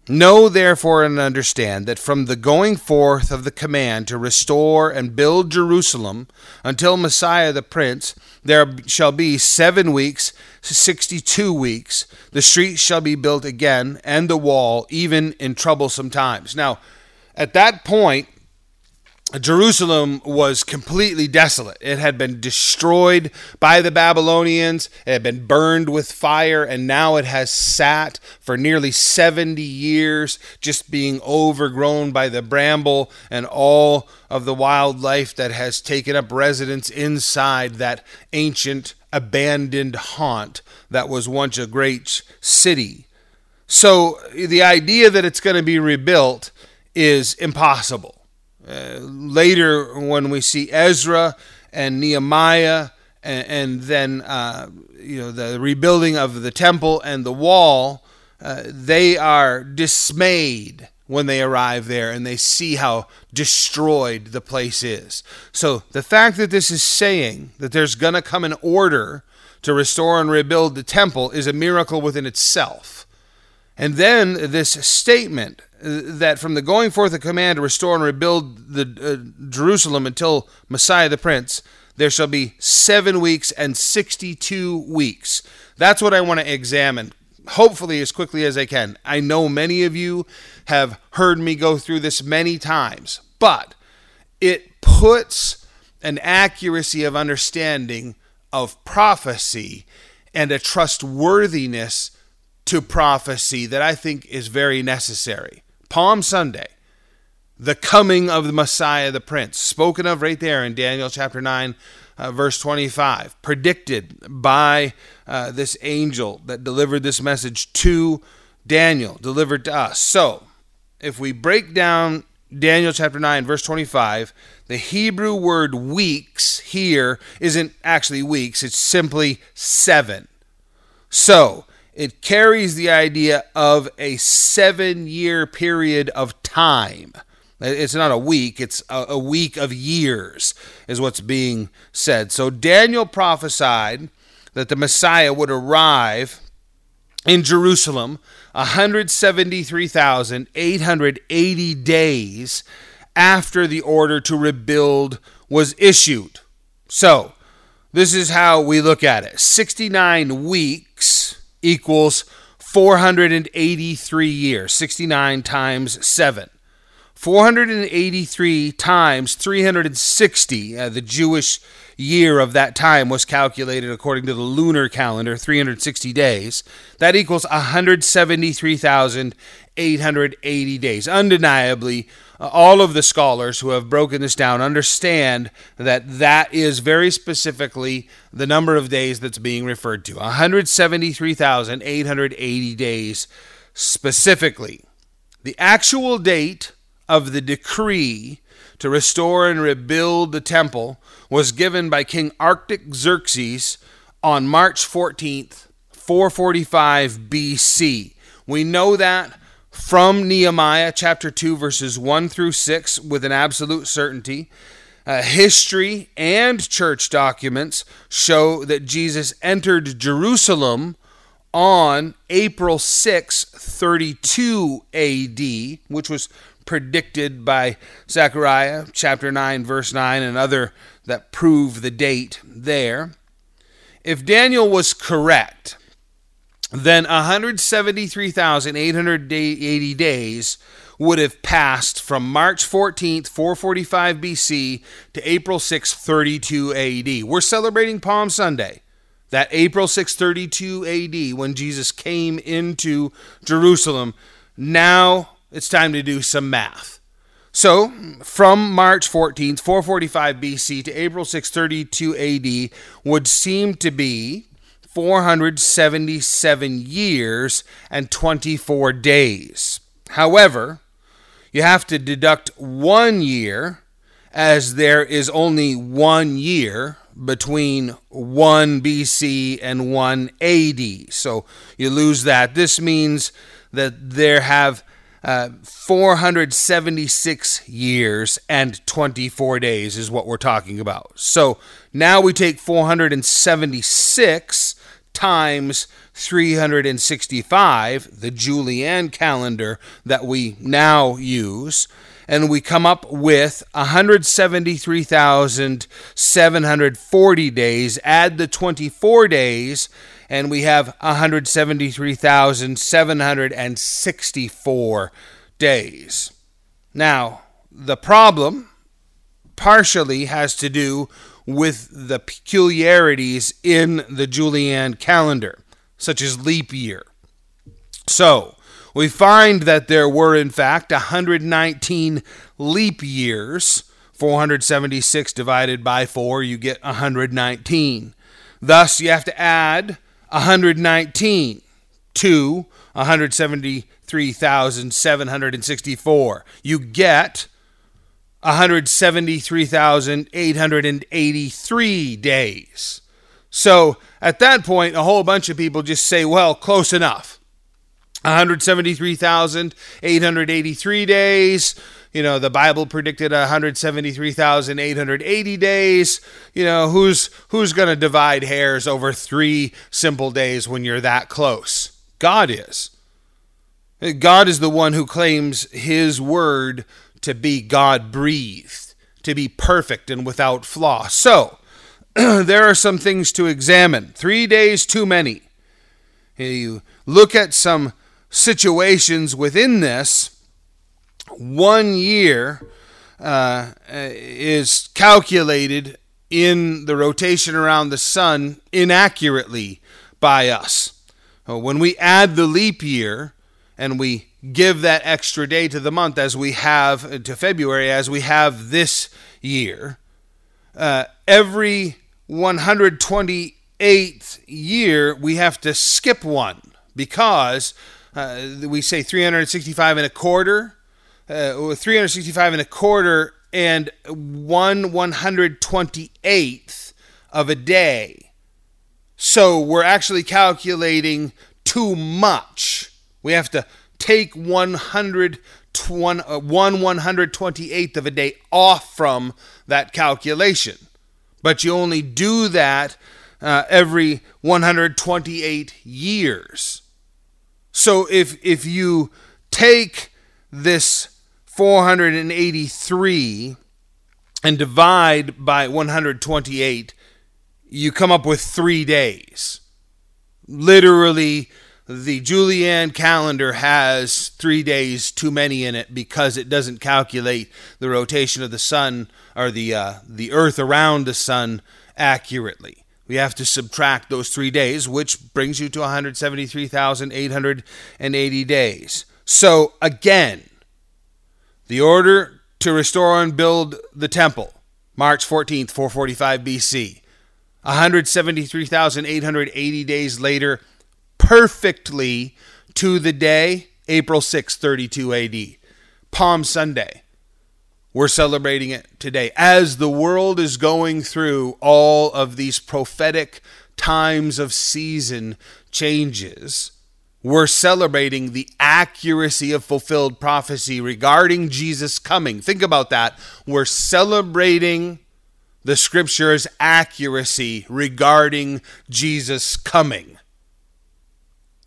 Know therefore and understand that from the going forth of the command to restore and build Jerusalem until Messiah the Prince, there shall be seven weeks, sixty two weeks. The streets shall be built again, and the wall, even in troublesome times. Now, at that point, Jerusalem was completely desolate. It had been destroyed by the Babylonians, it had been burned with fire, and now it has sat for nearly 70 years, just being overgrown by the bramble and all of the wildlife that has taken up residence inside that ancient, abandoned haunt that was once a great city. So the idea that it's going to be rebuilt is impossible. Uh, later, when we see Ezra and Nehemiah, and, and then uh, you know the rebuilding of the temple and the wall, uh, they are dismayed when they arrive there and they see how destroyed the place is. So the fact that this is saying that there's going to come an order to restore and rebuild the temple is a miracle within itself. And then this statement that from the going forth of command to restore and rebuild the uh, Jerusalem until Messiah the Prince, there shall be seven weeks and 62 weeks. That's what I want to examine, hopefully, as quickly as I can. I know many of you have heard me go through this many times, but it puts an accuracy of understanding of prophecy and a trustworthiness to prophecy that I think is very necessary. Palm Sunday, the coming of the Messiah, the Prince, spoken of right there in Daniel chapter 9, uh, verse 25, predicted by uh, this angel that delivered this message to Daniel, delivered to us. So, if we break down Daniel chapter 9, verse 25, the Hebrew word weeks here isn't actually weeks, it's simply seven. So, it carries the idea of a seven year period of time. It's not a week, it's a, week of years, is what's being said. So Daniel prophesied that the Messiah would arrive in Jerusalem 173,880 days after the order to rebuild was issued. So, this is how we look at it 69 weeks equals 483 years, 69 times 7. 483 times 360, uh, the Jewish year of that time was calculated according to the lunar calendar, 360 days. That equals 173,880 days. Undeniably, Uh, all of the scholars who have broken this down understand that that is very specifically the number of days that's being referred to 173,880 days specifically. The actual date of the decree to restore and rebuild the temple was given by King Artaxerxes on March 14th, 445 BC. We know that from Nehemiah chapter 2, verses 1 through 6, with an absolute certainty. Uh, history and church documents show that Jesus entered Jerusalem on April 6, 32 AD, which was predicted by Zechariah chapter 9, verse 9, and other that prove the date there. If Daniel was correct, then 173,880 days would have passed from March 14th, 445 BC to April 6, 32 AD. We're celebrating Palm Sunday, that April 6, 32 AD, when Jesus came into Jerusalem. Now it's time to do some math. So, from March 14th, 445 BC to April 6, 32 AD would seem to be 477 years and 24 days. However, you have to deduct one year, as there is only one year between 1 BC and 1 AD. So you lose that. This means that there have uh, 476 years and 24 days is what we're talking about. So now we take 476 times 365, the Julian calendar that we now use, and we come up with 173,740 days. Add the 24 days, and we have 173,764 days. Now, the problem partially has to do with the peculiarities in the Julian calendar, such as leap year. So, we find that there were, in fact, 119 leap years. 476 divided by 4, you get 119. Thus, you have to add 119 to 173,764. You get 173,883 days. So at that point, a whole bunch of people just say, well, close enough. 173,883 days. You know, the Bible predicted 173,880 days. You know, who's who's going to divide hairs over 3 simple days when you're that close? God is. God is the one who claims his word to be God breathed, to be perfect and without flaw. So, <clears throat> there are some things to examine. Three days too many. You look at some situations within this. One year uh, is calculated in the rotation around the sun inaccurately by us. When we add the leap year and we give that extra day to the month as we have to February, as we have this year, uh, every 128th year we have to skip one because uh, we say 365 and a quarter, uh, 365 and a quarter, and one 128th of a day. So we're actually calculating too much. We have to take 100 one, uh, one 128th of a day off from that calculation. But you only do that uh, every 128 years. So if if you take this 483 and divide by 128, you come up with 3 days. Literally the Julian calendar has three days too many in it because it doesn't calculate the rotation of the sun or the uh, the Earth around the sun accurately. We have to subtract those three days, which brings you to 173,880 days. So again, the order to restore and build the temple, March 14th, 445 BC. 173,880 days later, perfectly to the day, April 6, 32 AD, Palm Sunday. We're celebrating it today as the world is going through all of these prophetic times of season changes. We're celebrating the accuracy of fulfilled prophecy regarding Jesus coming. Think about that. We're celebrating the scripture's accuracy regarding Jesus coming.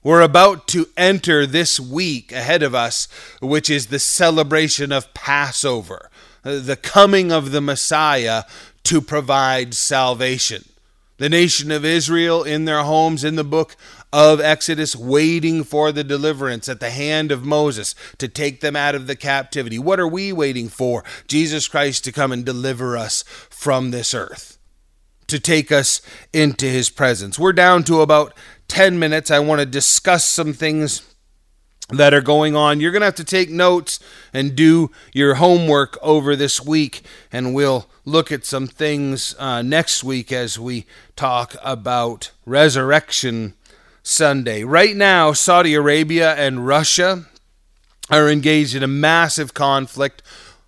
We're about to enter this week ahead of us, which is the celebration of Passover, uh, the coming of the Messiah to provide salvation. The nation of Israel in their homes in the book of Exodus, waiting for the deliverance at the hand of Moses to take them out of the captivity. What are we waiting for? Jesus Christ to come and deliver us from this earth, to take us into his presence. We're down to about 10 minutes, I want to discuss some things that are going on. You're going to have to take notes and do your homework over this week, and we'll look at some things uh, next week as we talk about Resurrection Sunday. Right now, Saudi Arabia and Russia are engaged in a massive conflict,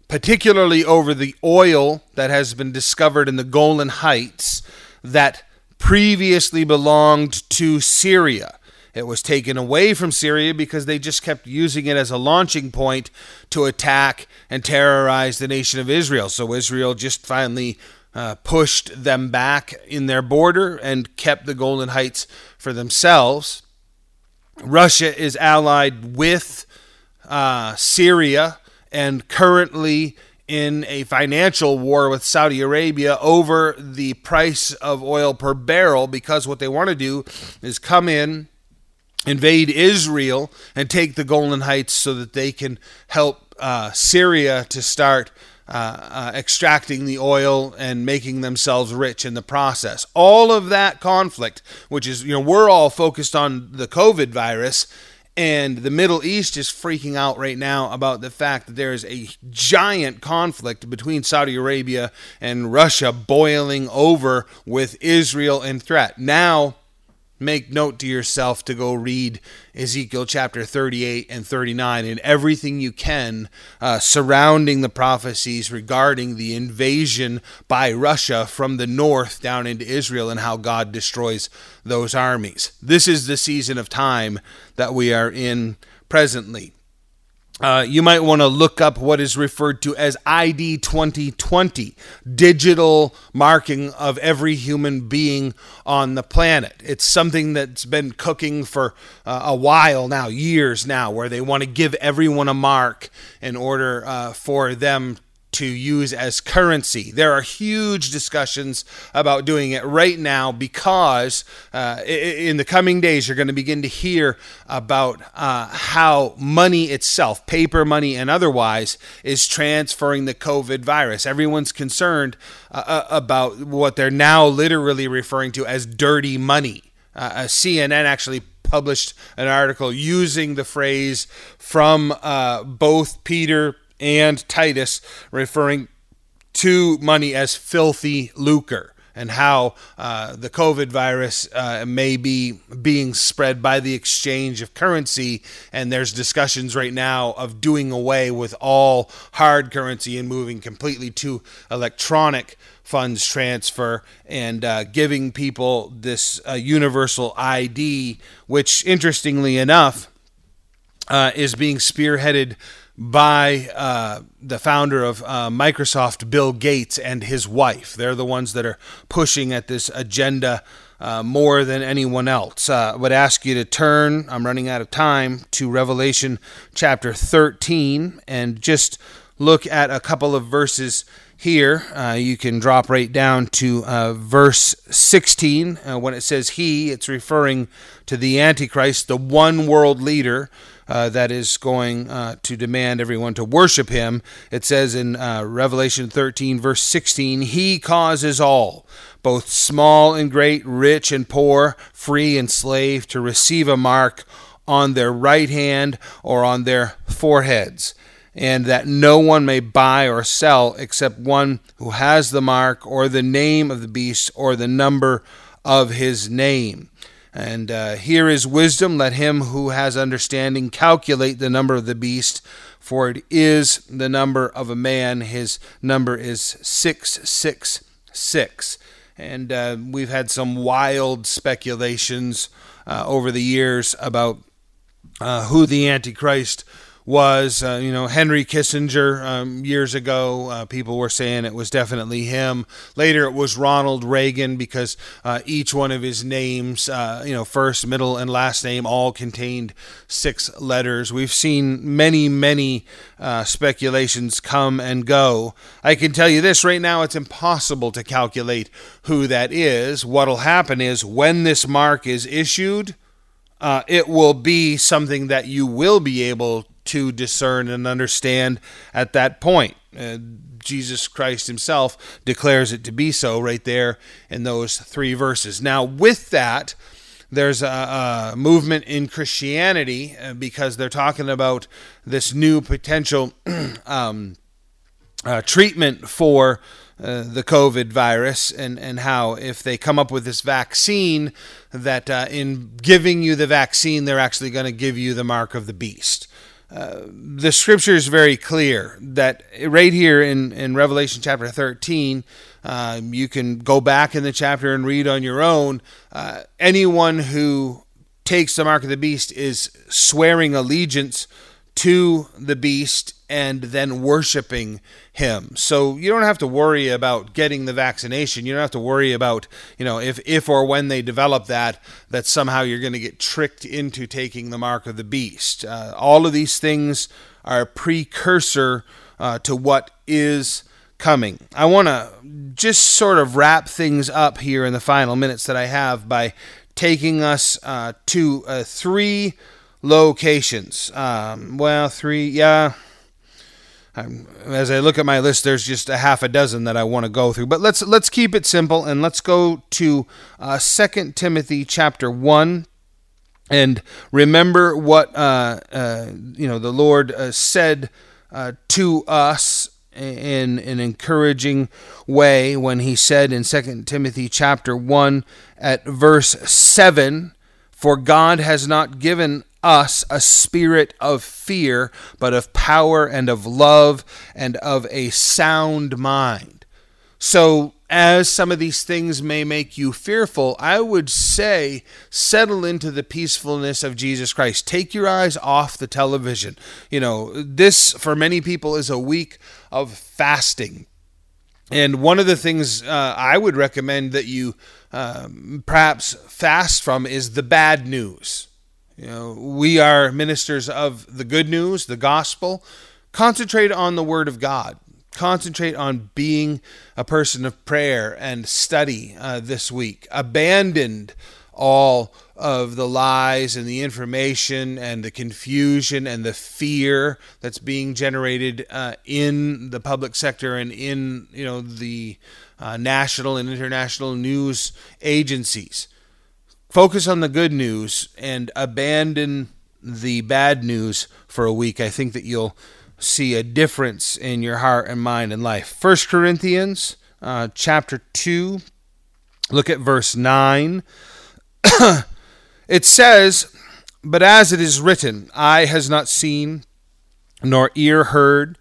particularly over the oil that has been discovered in the Golan Heights that previously belonged to Syria. It was taken away from Syria because they just kept using it as a launching point to attack and terrorize the nation of Israel. So Israel just finally uh, pushed them back in their border and kept the Golan Heights for themselves. Russia is allied with uh, Syria and currently in a financial war with Saudi Arabia over the price of oil per barrel because what they want to do is come in, invade Israel, and take the Golan Heights so that they can help uh, Syria to start uh, uh, extracting the oil and making themselves rich in the process. All of that conflict, which is, you know, we're all focused on the COVID virus, and the Middle East is freaking out right now about the fact that there is a giant conflict between Saudi Arabia and Russia boiling over with Israel in threat. Now, make note to yourself to go read Ezekiel chapter 38 and 39 and everything you can uh, surrounding the prophecies regarding the invasion by Russia from the north down into Israel and how God destroys those armies. This is the season of time that we are in presently. Uh, you might want to look up what is referred to as ID 2020, digital marking of every human being on the planet. It's something that's been cooking for uh, a while now, years now, where they want to give everyone a mark in order uh, for them to use as currency. There are huge discussions about doing it right now because uh, in the coming days you're going to begin to hear about uh, how money itself, paper money and otherwise, is transferring the COVID virus. Everyone's concerned uh, uh about what they're now literally referring to as dirty money. Uh, CNN actually published an article using the phrase from uh, both Peter and Titus, referring to money as filthy lucre and how uh, the COVID virus uh, may be being spread by the exchange of currency. And there's discussions right now of doing away with all hard currency and moving completely to electronic funds transfer and uh, giving people this uh, universal ID, which, interestingly enough, uh, is being spearheaded by uh, the founder of uh, Microsoft, Bill Gates, and his wife. They're the ones that are pushing at this agenda uh, more than anyone else. Uh, I would ask you to turn, I'm running out of time, to Revelation chapter 13 and just look at a couple of verses here. Uh, you can drop right down to uh, verse 16. when it says he, it's referring to the Antichrist, the one world leader uh, that is going uh, to demand everyone to worship him. It says in uh, Revelation 13, verse 16, He causes all, both small and great, rich and poor, free and slave, to receive a mark on their right hand or on their foreheads and that no one may buy or sell except one who has the mark or the name of the beast or the number of his name. And uh, here is wisdom. Let him who has understanding calculate the number of the beast, for it is the number of a man. His number is 666. And uh, we've had some wild speculations uh, over the years about uh, who the Antichrist was, uh, you know, Henry Kissinger um, years ago. Uh, people were saying it was definitely him. Later, it was Ronald Reagan because uh, each one of his names, uh, you know, first, middle, and last name all contained six letters. We've seen many, many uh, speculations come and go. I can tell you this right now it's impossible to calculate who that is. What'll happen is when this mark is issued, uh, it will be something that you will be able to discern and understand at that point. Uh, Jesus Christ himself declares it to be so right there in those three verses. Now, with that, there's a, a movement in Christianity uh, because they're talking about this new potential <clears throat> um, uh, treatment for uh, the COVID virus and, and how if they come up with this vaccine, that uh, in giving you the vaccine, they're actually going to give you the mark of the beast the scripture is very clear that right here in, in Revelation chapter 13, uh, you can go back in the chapter and read on your own. Uh, anyone who takes the mark of the beast is swearing allegiance to the beast and then worshiping him. So you don't have to worry about getting the vaccination. You don't have to worry about, you know, if if or when they develop that that somehow you're going to get tricked into taking the mark of the beast. Uh, all of these things are a precursor uh, to what is coming. I want to just sort of wrap things up here in the final minutes that I have by taking us uh, to uh, three locations. Um, well, three, yeah um, as I look at my list, there's just a half a dozen that I want to go through. But let's let's keep it simple and let's go to uh, Second Timothy chapter one, and remember what uh, uh, you know the Lord uh, said uh, to us in an encouraging way when He said in Second Timothy chapter one at verse seven, "For God has not given us a spirit of fear, but of power and of love and of a sound mind. So, as some of these things may make you fearful, I would say settle into the peacefulness of Jesus Christ. Take your eyes off the television. You know, this for many people is a week of fasting. And one of the things uh, I would recommend that you um, perhaps fast from is the bad news. You know, we are ministers of the good news, the gospel. Concentrate on the word of God. Concentrate on being a person of prayer and study uh, this week. Abandoned all of the lies and the information and the confusion and the fear that's being generated uh, in the public sector and in you know the uh, national and international news agencies focus on the good news and abandon the bad news for a week, I think that you'll see a difference in your heart and mind and life. First Corinthians uh, chapter 2, look at verse 9. it says, But as it is written, eye has not seen, nor ear heard,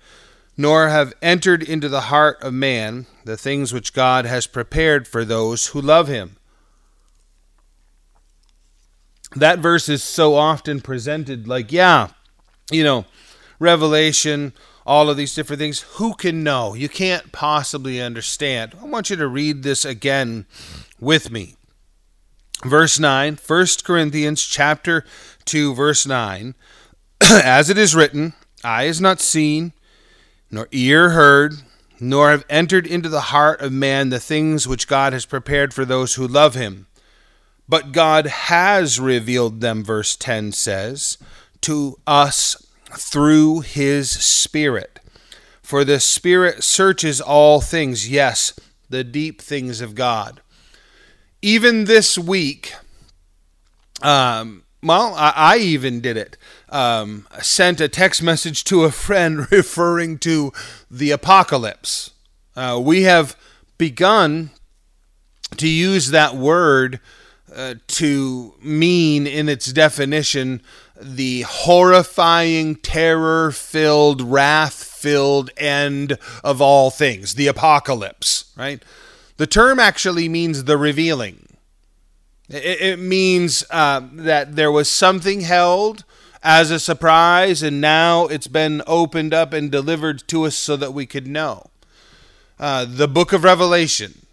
nor have entered into the heart of man the things which God has prepared for those who love him that verse is so often presented like, yeah, you know, Revelation, all of these different things. Who can know? You can't possibly understand. I want you to read this again with me. Verse 9, 1 Corinthians chapter 2, verse 9. <clears throat> As it is written, eye is not seen, nor ear heard, nor have entered into the heart of man the things which God has prepared for those who love him. But God has revealed them, verse 10 says, to us through his Spirit. For the Spirit searches all things, yes, the deep things of God. Even this week, um, well, I, I, even did it. Um, sent a text message to a friend <laughs> referring to the apocalypse. Uh, we have begun to use that word uh, to mean in its definition the horrifying, terror filled, wrath filled end of all things, the apocalypse, right? The term actually means the revealing. It, it means uh, that there was something held as a surprise, and now it's been opened up and delivered to us so that we could know. Uh, the book of Revelation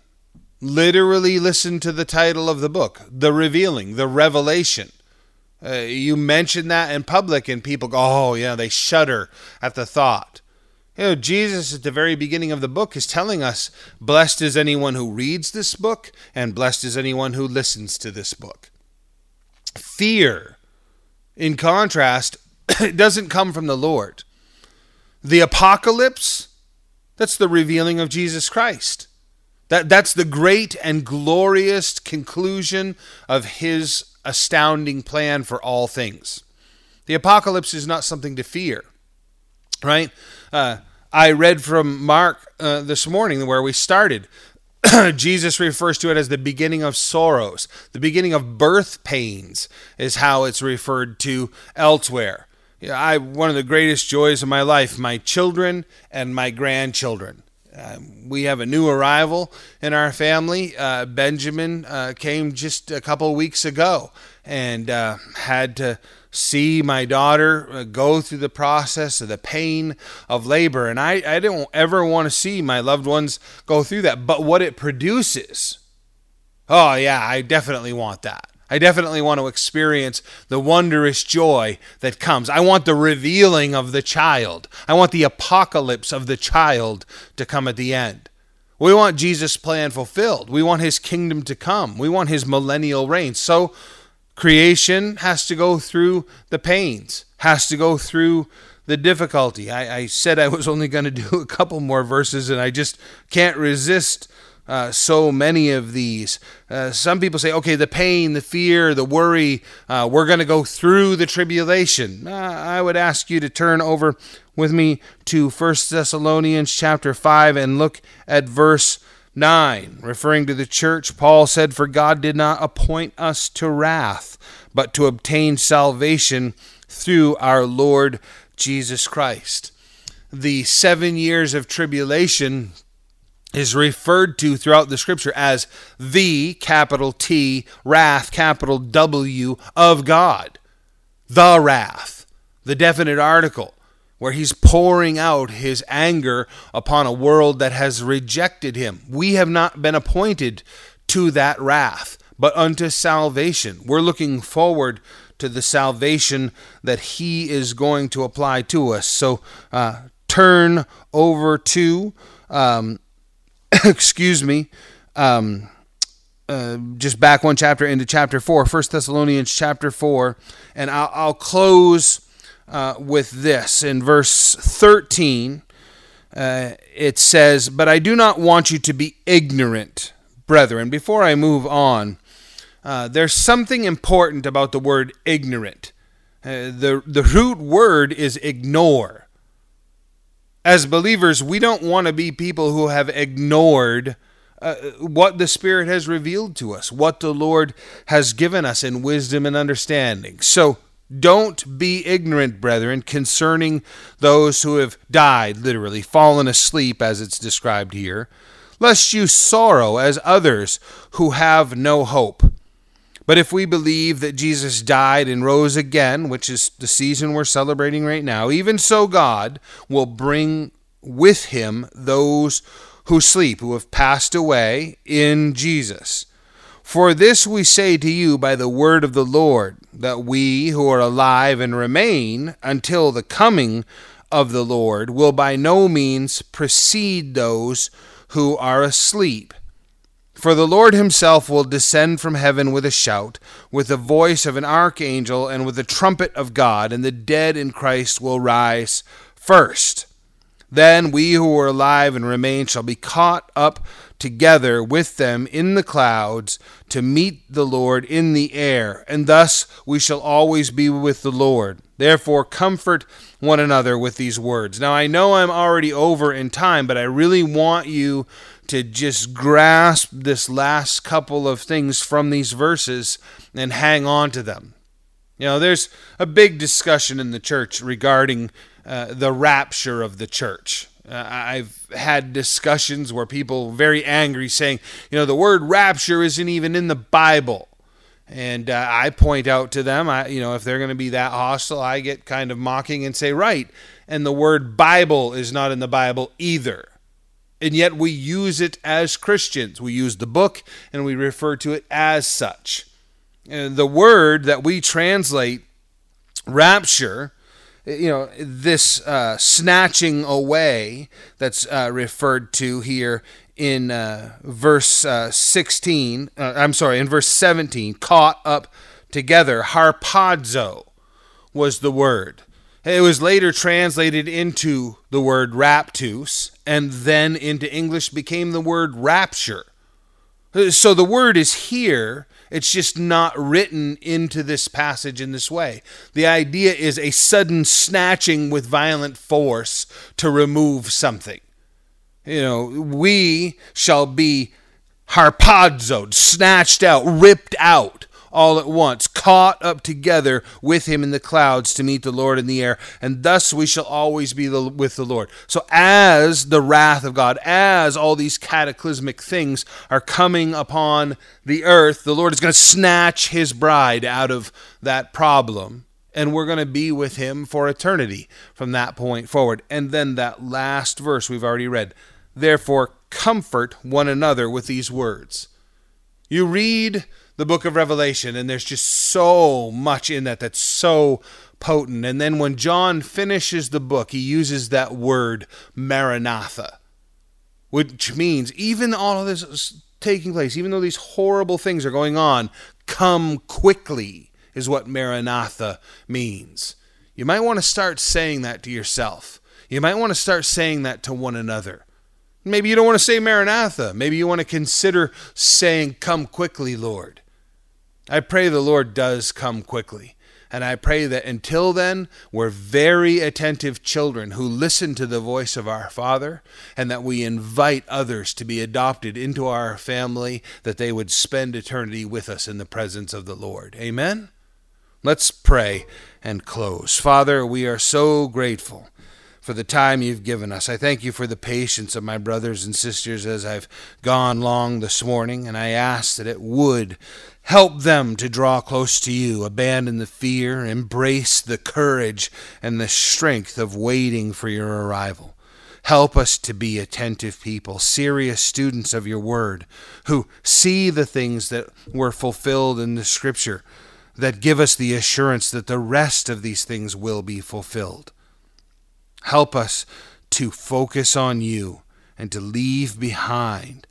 literally listen to the title of the book, The Revealing, The Revelation. Uh, you mention that in public, and people go, oh, yeah, they shudder at the thought. You know, Jesus at the very beginning of the book is telling us, blessed is anyone who reads this book, and blessed is anyone who listens to this book. Fear, in contrast, <coughs> doesn't come from the Lord. The apocalypse, that's the revealing of Jesus Christ. That, that's the great and glorious conclusion of his astounding plan for all things. The apocalypse is not something to fear, right? Uh, I read from Mark uh, this morning where we started. <clears throat> Jesus refers to it as the beginning of sorrows, the beginning of birth pains, is how it's referred to elsewhere. I one of the greatest joys of my life, my children and my grandchildren. Uh, we have a new arrival in our family. Uh, Benjamin uh, came just a couple weeks ago and uh, had to see my daughter uh, go through the process of the pain of labor. And I, I don't ever want to see my loved ones go through that. But what it produces, oh, yeah, I definitely want that. I definitely want to experience the wondrous joy that comes. I want the revealing of the child. I want the apocalypse of the child to come at the end. We want Jesus' plan fulfilled. We want his kingdom to come. We want his millennial reign. So creation has to go through the pains, has to go through the difficulty. I, I said I was only going <laughs> to do a couple more verses, and I just can't resist uh, so many of these. Uh, some people say, okay, the pain, the fear, the worry, uh, we're going to go through the tribulation. Uh, I would ask you to turn over with me to 1 Thessalonians chapter 5 and look at verse 9. Referring to the church, Paul said, For God did not appoint us to wrath, but to obtain salvation through our Lord Jesus Christ. The seven years of tribulation is referred to throughout the scripture as the capital T, wrath, capital W of God. The wrath, the definite article, where he's pouring out his anger upon a world that has rejected him. We have not been appointed to that wrath, but unto salvation. We're looking forward to the salvation that He is going to apply to us. So uh, turn over to, um, <coughs> excuse me, um, uh, just back one chapter into chapter 4, 1 Thessalonians chapter 4, and I'll, I'll close uh, with this. In verse 13, uh, it says, But I do not want you to be ignorant, brethren. Before I move on, uh, there's something important about the word ignorant. Uh, the, the root word is ignore. As believers, we don't want to be people who have ignored uh, what the Spirit has revealed to us, what the Lord has given us in wisdom and understanding. So don't be ignorant, brethren, concerning those who have died, literally, fallen asleep, as it's described here, lest you sorrow as others who have no hope. But if we believe that Jesus died and rose again, which is the season we're celebrating right now, even so God will bring with him those who sleep, who have passed away in Jesus. For this we say to you by the word of the Lord, that we who are alive and remain until the coming of the Lord will by no means precede those who are asleep. For the Lord himself will descend from heaven with a shout, with the voice of an archangel, and with the trumpet of God, and the dead in Christ will rise first. Then we who are alive and remain shall be caught up together with them in the clouds to meet the Lord in the air, and thus we shall always be with the Lord. Therefore, comfort one another with these words. Now, I know I'm already over in time, but I really want you to just grasp this last couple of things from these verses and hang on to them. You know, there's a big discussion in the church regarding uh, the rapture of the church. Uh, I've had discussions where people very angry saying, you know, the word rapture isn't even in the Bible. And uh, I point out to them, I, you know, if they're going to be that hostile, I get kind of mocking and say, right. And the word Bible is not in the Bible either and yet we use it as Christians. We use the book and we refer to it as such. And the word that we translate rapture, you know, this uh, snatching away that's uh, referred to here in uh, verse uh, 16, uh, I'm sorry, in verse 17, caught up together, harpazo was the word. It was later translated into the word raptus and then into English became the word rapture. So the word is here, it's just not written into this passage in this way. The idea is a sudden snatching with violent force to remove something. You know, we shall be harpazoed, snatched out, ripped out all at once, caught up together with him in the clouds to meet the Lord in the air, and thus we shall always be with the Lord. So, as the wrath of God, as all these cataclysmic things are coming upon the earth, the Lord is going to snatch his bride out of that problem. And we're going to be with him for eternity from that point forward. And then that last verse we've already read. Therefore, comfort one another with these words. You read the book of Revelation, and there's just so much in that that's so potent. And then when John finishes the book, he uses that word, Maranatha, which means even all of this is taking place, even though these horrible things are going on, come quickly, is what Maranatha means. You might want to start saying that to yourself. You might want to start saying that to one another. Maybe you don't want to say Maranatha. Maybe you want to consider saying, Come quickly, Lord. I pray the Lord does come quickly. And I pray that until then, we're very attentive children who listen to the voice of our Father, and that we invite others to be adopted into our family, that they would spend eternity with us in the presence of the Lord. Amen? Let's pray and close. Father, we are so grateful for the time you've given us. I thank you for the patience of my brothers and sisters as I've gone long this morning, and I ask that it would help them to draw close to you, abandon the fear, embrace the courage and the strength of waiting for your arrival. Help us to be attentive people, serious students of your word, who see the things that were fulfilled in the scripture, that give us the assurance that the rest of these things will be fulfilled. Help us to focus on you and to leave behind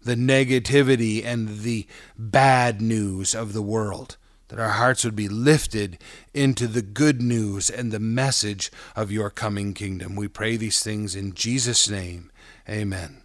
the negativity and the bad news of the world. That our hearts would be lifted into the good news and the message of your coming kingdom. We pray these things in Jesus' name. Amen.